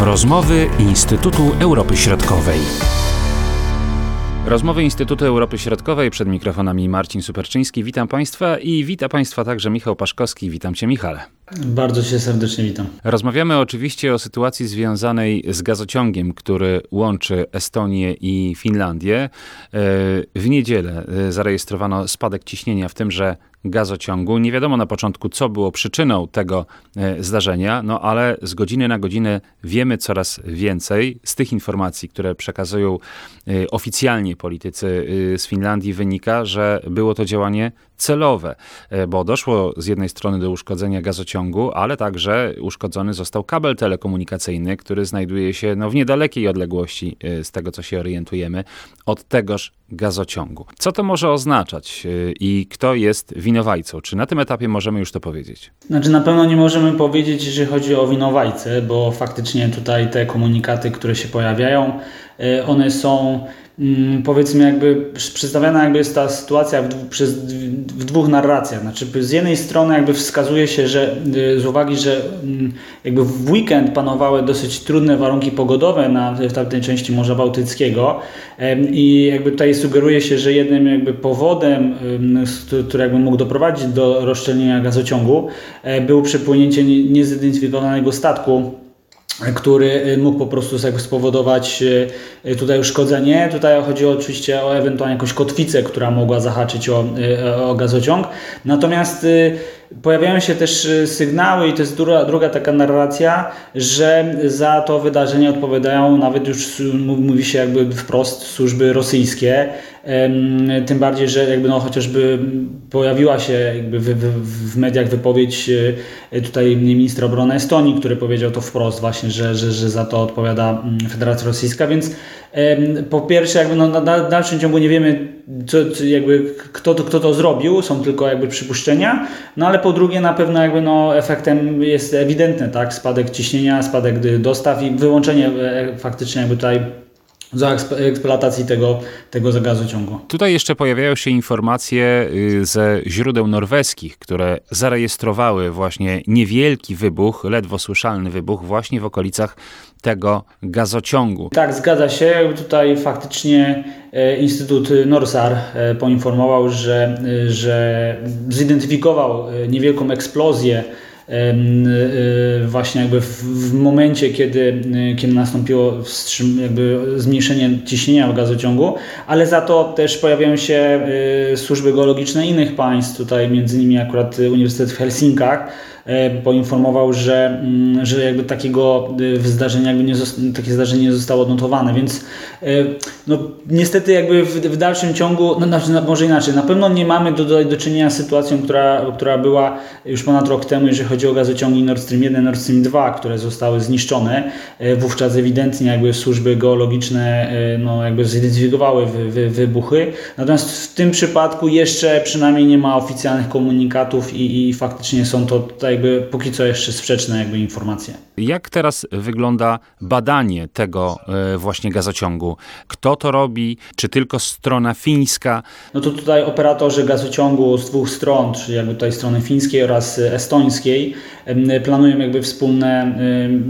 Rozmowy Instytutu Europy Środkowej. Rozmowy Instytutu Europy Środkowej przed mikrofonami Marcin Superczyński. Witam Państwa i wita Państwa także Michał Paszkowski. Witam Cię, Michale. Bardzo się serdecznie witam. Rozmawiamy oczywiście o sytuacji związanej z gazociągiem, który łączy Estonię i Finlandię. E, w niedzielę e, zarejestrowano spadek ciśnienia w tymże gazociągu. Nie wiadomo na początku, co było przyczyną tego e, zdarzenia, no ale z godziny na godzinę wiemy coraz więcej. Z tych informacji, które przekazują oficjalnie politycy z Finlandii, wynika, że było to działanie celowe, bo doszło z jednej strony do uszkodzenia gazociągu, ale także uszkodzony został kabel telekomunikacyjny, który znajduje się no, w niedalekiej odległości, y, z tego co się orientujemy, od tegoż gazociągu. Co to może oznaczać y, i kto jest winowajcą? Czy na tym etapie możemy już to powiedzieć? Znaczy na pewno nie możemy powiedzieć, jeżeli chodzi o winowajcę, bo faktycznie tutaj te komunikaty, które się pojawiają, one są powiedzmy jakby przedstawiana jakby jest ta sytuacja w, przez, w dwóch narracjach. Znaczy z jednej strony jakby wskazuje się, że y, z uwagi, że mm, jakby w weekend panowały dosyć trudne warunki pogodowe na, w tamtej części Morza Bałtyckiego i jakby tutaj sugeruje się, że jednym jakby powodem, który jakby mógł doprowadzić do rozszczelnienia gazociągu e, było przepłynięcie niezidentyfikowanego statku który y, mógł po prostu spowodować y, tutaj uszkodzenie. Tutaj chodzi oczywiście o ewentualnie jakąś kotwicę, która mogła zahaczyć o, y, o gazociąg. Natomiast pojawiają się też sygnały i to jest druga, druga taka narracja, że za to wydarzenie odpowiadają nawet już mówi się jakby wprost służby rosyjskie. Tym bardziej, że jakby no chociażby pojawiła się jakby w, w, w mediach wypowiedź e, tutaj ministra obrony Estonii, który powiedział to wprost właśnie, że, że, że za to odpowiada mm, Federacja Rosyjska, więc po pierwsze jakby no, na dalszym ciągu nie wiemy co, jakby kto to, kto to zrobił, są tylko jakby przypuszczenia, no ale po drugie na pewno jakby no efektem jest ewidentny, tak, spadek ciśnienia, spadek dostaw i wyłączenie e, faktycznie jakby tutaj za eksploatacji tego, tego gazociągu. Tutaj jeszcze pojawiają się informacje y, ze źródeł norweskich, które zarejestrowały właśnie niewielki wybuch, ledwo słyszalny wybuch właśnie w okolicach tego gazociągu. Tak, zgadza się. Tutaj faktycznie e, Instytut Norsar e, poinformował, że, e, że zidentyfikował niewielką eksplozję właśnie jakby w, momencie, kiedy, y, kiedy nastąpiło jakby zmniejszenie ciśnienia w gazociągu, ale za to też pojawiają się y, służby geologiczne innych państw, tutaj między innymi akurat Uniwersytet w Helsinkach, E, poinformował, że, mm, że jakby takiego zdarzenia jakby nie takie zdarzenie nie zostało odnotowane, więc e, no, niestety jakby w, w dalszym ciągu, no, no, może inaczej, na pewno nie mamy do, do czynienia z sytuacją, która, która była już ponad rok temu, jeżeli chodzi o gazociągi Nord Stream 1, Nord Stream 2, które zostały zniszczone. Wówczas ewidentnie jakby służby geologiczne no, jakby zidentyfikowały wy, wy, wybuchy. Natomiast w tym przypadku jeszcze przynajmniej nie ma oficjalnych komunikatów i, i faktycznie są to jakby póki co jeszcze sprzeczne jakby informacje. Jak teraz wygląda badanie tego e, właśnie gazociągu? Kto to robi? Czy tylko strona fińska? No to tutaj operatorzy gazociągu z dwóch stron, czyli jakby tutaj strony fińskiej oraz estońskiej, planują jakby wspólne,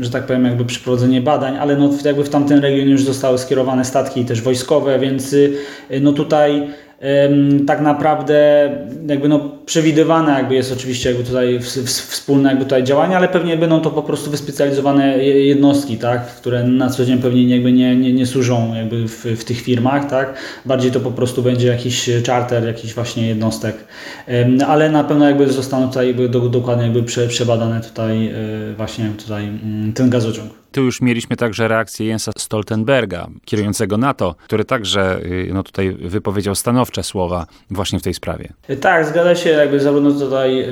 że tak powiem, jakby przeprowadzenie badań, ale no jakby w tamtym regionie już zostały skierowane statki też wojskowe, więc y, no tutaj tak naprawdę jakby no przewidywane jakby jest oczywiście jakby tutaj wspólne jakby tutaj działania, ale pewnie będą to po prostu wyspecjalizowane jednostki, tak, które na co dzień pewnie jakby nie, nie, nie służą jakby w, w tych firmach, tak, bardziej to po prostu będzie jakiś charter, jakiś właśnie jednostek, ale na pewno jakby zostaną tutaj jakby dokładnie jakby prze, przebadane tutaj e, właśnie tutaj mm, ten gazociąg. Tu już mieliśmy także reakcję Jensa Stoltenberga, kierującego NATO, który także y, no, tutaj wypowiedział stanowcze słowa właśnie w tej sprawie. Tak, zgadza się, jakby zarówno tutaj,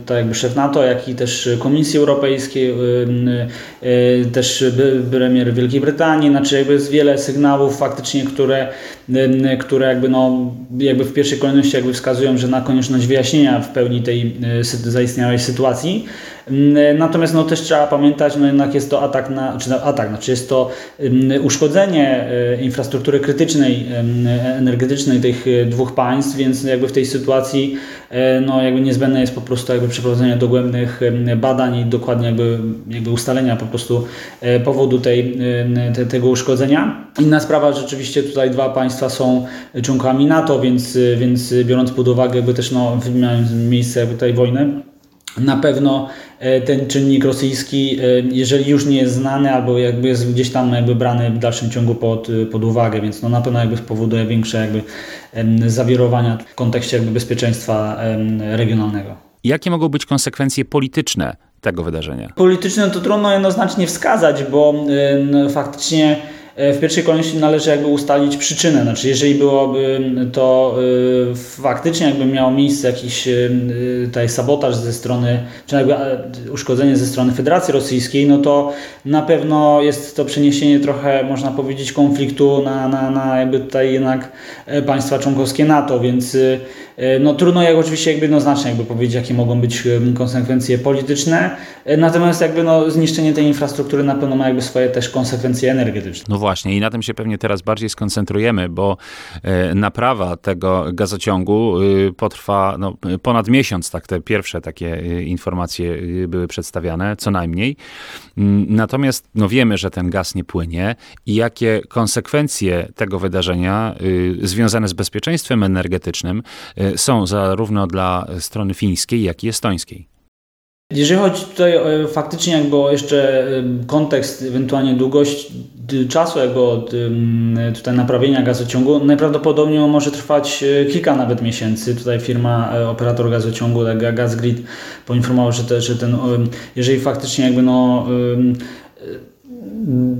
tutaj jakby szef NATO, jak i też Komisji Europejskiej, y, y, też premier Wielkiej Brytanii, znaczy jakby jest wiele sygnałów faktycznie, które, które jakby no, jakby w pierwszej kolejności jakby wskazują, że na konieczność wyjaśnienia w pełni tej zaistniałej sytuacji. Natomiast no, też trzeba pamiętać, no jednak jest to atak na, czy atak, znaczy jest to uszkodzenie infrastruktury krytycznej, energetycznej tych dwóch państw, więc jakby w tej sytuacji no, jakby niezbędne jest po prostu jakby przeprowadzenie dogłębnych badań i dokładnie jakby, jakby ustalenia po prostu powodu tej, te, tego uszkodzenia. Inna sprawa, rzeczywiście tutaj dwa państwa są członkami NATO, więc, więc biorąc pod uwagę jakby też no, miejsce tutaj wojny, na pewno e, ten czynnik rosyjski, e, jeżeli już nie jest znany, albo jakby jest gdzieś tam jakby brany w dalszym ciągu pod, pod uwagę, więc no na pewno jakby spowoduje większe jakby zawirowania w kontekście jakby bezpieczeństwa regionalnego. Jakie mogą być konsekwencje polityczne tego wydarzenia? Polityczne to trudno jednoznacznie wskazać, bo faktycznie w pierwszej kolejności należy jakby ustalić przyczynę. Znaczy, jeżeli byłoby to e, faktycznie jakby miało miejsce jakiś e, tutaj sabotaż ze strony, czy jakby uszkodzenie ze strony Federacji Rosyjskiej, no to na pewno jest to przeniesienie trochę, można powiedzieć, konfliktu na, na, na jakby tutaj jednak państwa członkowskie NATO, więc no trudno jak oczywiście jakby jednoznacznie jakby powiedzieć, jakie mogą być konsekwencje polityczne, natomiast jakby no zniszczenie tej infrastruktury na pewno ma jakby swoje też konsekwencje energetyczne. No właśnie i na tym się pewnie teraz bardziej skoncentrujemy, bo e, naprawa tego gazociągu y, potrwa no, ponad miesiąc, tak te pierwsze takie y, informacje y, były przedstawiane, co najmniej. Mm, natomiast no, wiemy, że ten gaz nie płynie i jakie konsekwencje tego wydarzenia związane z bezpieczeństwem energetycznym są zarówno dla strony fińskiej, jak i estońskiej. Jeżeli chodzi tutaj faktycznie jakby o jeszcze kontekst, ewentualnie długość czasu jakby od tutaj naprawienia gazociągu, najprawdopodobniej on może trwać e, kilka nawet miesięcy. Tutaj firma, e, operator gazociągu, GazGrid poinformował, że, te, że ten, jeżeli faktycznie jakby no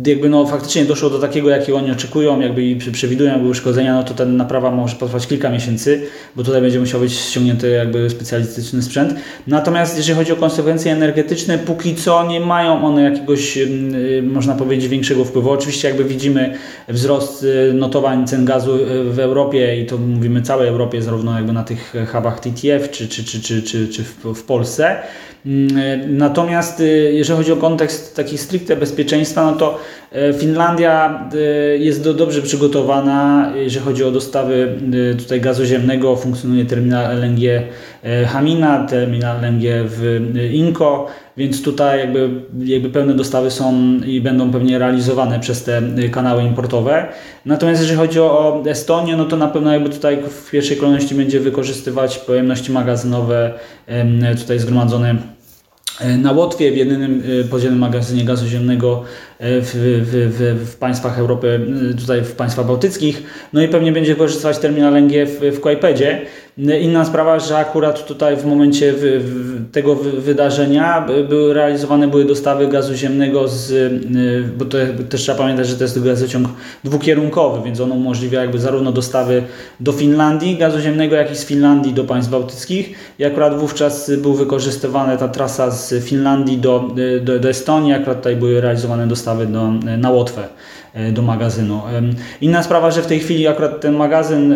jakby no faktycznie doszło do takiego, jakiego oni oczekują, jakby i przewidują jakby uszkodzenia, no to ta naprawa może potrwać kilka miesięcy, bo tutaj będzie musiał być ściągnięty jakby specjalistyczny sprzęt. Natomiast jeżeli chodzi o konsekwencje energetyczne, póki co nie mają one jakiegoś, y, można powiedzieć, większego wpływu. Oczywiście jakby widzimy wzrost y, notowań cen gazu y, w Europie i to mówimy całej Europie, zarówno jakby na tych hubach TTF czy, czy, czy, czy, czy, czy w, Polsce. Mm, natomiast jeżeli chodzi o kontekst taki stricte bezpieczeństwa, no to e, Finlandia jest do, dobrze przygotowana, jeżeli chodzi o dostawy tutaj gazu ziemnego, funkcjonuje terminal LNG Hamina, terminal LNG w Inko, więc tutaj jakby, jakby pełne dostawy są i będą pewnie realizowane przez te kanały importowe. Natomiast jeżeli chodzi o Estonię, no to na pewno jakby tutaj w pierwszej kolejności będzie wykorzystywać pojemności magazynowe tutaj zgromadzone E, na Łotwie, w jedynym e, podziemnym magazynie gazu ziemnego e, w, w, w, w, państwach Europy, tutaj w państwach bałtyckich. No i pewnie będzie korzystać terminal LNG w, w Kłajpedzie. Inna sprawa, że akurat tutaj w momencie w, tego wydarzenia były realizowane były dostawy gazu ziemnego z, y, bo to też trzeba pamiętać, że to jest gazociąg dwukierunkowy, więc on umożliwia jakby zarówno dostawy do Finlandii gazu ziemnego, jak i z Finlandii do państw bałtyckich. I akurat wówczas był wykorzystywana ta trasa z Finlandii do, y, do, do Estonii, akurat tutaj były realizowane dostawy do, na Łotwę. E, do magazynu. Inna sprawa, że w tej chwili akurat ten magazyn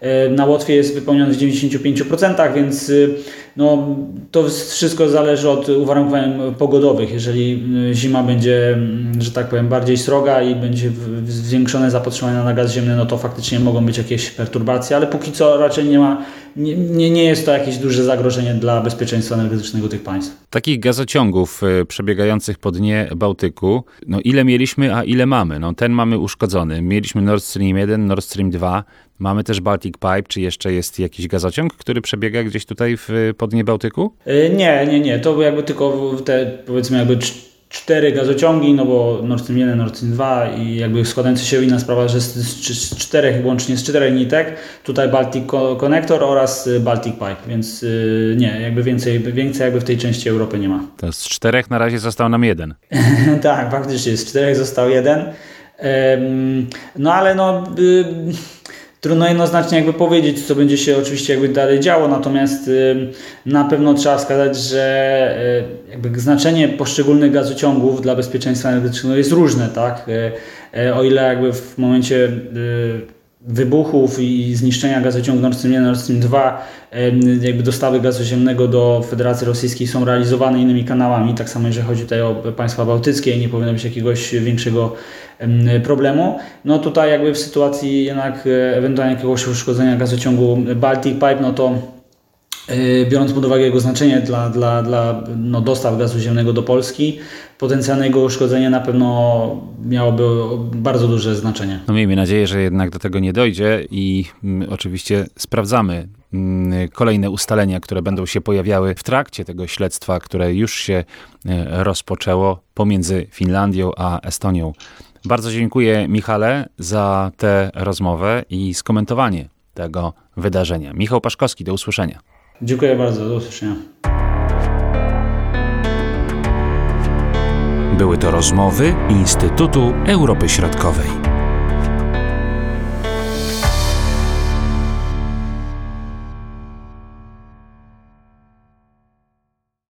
e, na Łotwie jest wypełniony w 95%, więc no, to wszystko zależy od uwarunkowań pogodowych. Jeżeli y, zima będzie, mm, że tak powiem, bardziej sroga i będzie zwiększone zapotrzebowanie na gaz ziemny, no to faktycznie mogą być jakieś perturbacje, ale póki co raczej nie ma nie, nie, jest to jakieś duże zagrożenie dla bezpieczeństwa energetycznego tych państw. Takich gazociągów y, przebiegających po dnie Bałtyku, no ile mieliśmy, a ile mamy? No ten mamy uszkodzony. Mieliśmy Nord Stream 1, Nord Stream 2, mamy też Baltic Pipe, czy jeszcze jest jakiś gazociąg, który przebiega gdzieś tutaj w, po dnie Bałtyku? Y, nie, nie, nie. To jakby tylko te powiedzmy jakby cztery gazociągi, no bo Nord Stream 1, Nord Stream 2 i jakby składający się inna sprawa, że z, z, czterech, łącznie z czterech nitek, tutaj Baltic Connector oraz y, Baltic Pipe, więc yy, nie, jakby więcej, więcej jakby w tej części Europy nie ma. To z czterech na razie został nam jeden. tak, faktycznie, z czterech został jeden. no ale no... Trudno jednoznacznie jakby powiedzieć, co będzie się oczywiście jakby dalej działo, natomiast y, na pewno trzeba wskazać, że y, jakby znaczenie poszczególnych gazociągów dla bezpieczeństwa energetycznego jest różne, tak? Y, o ile jakby w momencie wybuchów i zniszczenia gazociągu Nord Stream 1, Nord Stream 2, jakby dostawy gazu ziemnego do Federacji Rosyjskiej są realizowane innymi kanałami, tak samo jeżeli chodzi tutaj o państwa bałtyckie nie powinno być jakiegoś większego problemu. No tutaj jakby w sytuacji jednak e, ewentualnie jakiegoś uszkodzenia gazociągu Baltic Pipe, no to biorąc pod uwagę jego znaczenie dla, dla, dla no, dostaw gazu ziemnego do Polski, potencjalne jego uszkodzenie na pewno miałoby bardzo duże znaczenie. No miejmy nadzieję, że jednak do tego nie dojdzie i mm, oczywiście sprawdzamy mm, kolejne ustalenia, które będą się pojawiały w trakcie tego śledztwa, które już się e, rozpoczęło pomiędzy Finlandią a Estonią. Bardzo dziękuję Michale za tę rozmowę i skomentowanie tego wydarzenia. Michał Paszkowski, do usłyszenia. Dziękuję bardzo, do usłyszenia. Były to rozmowy Instytutu Europy Środkowej.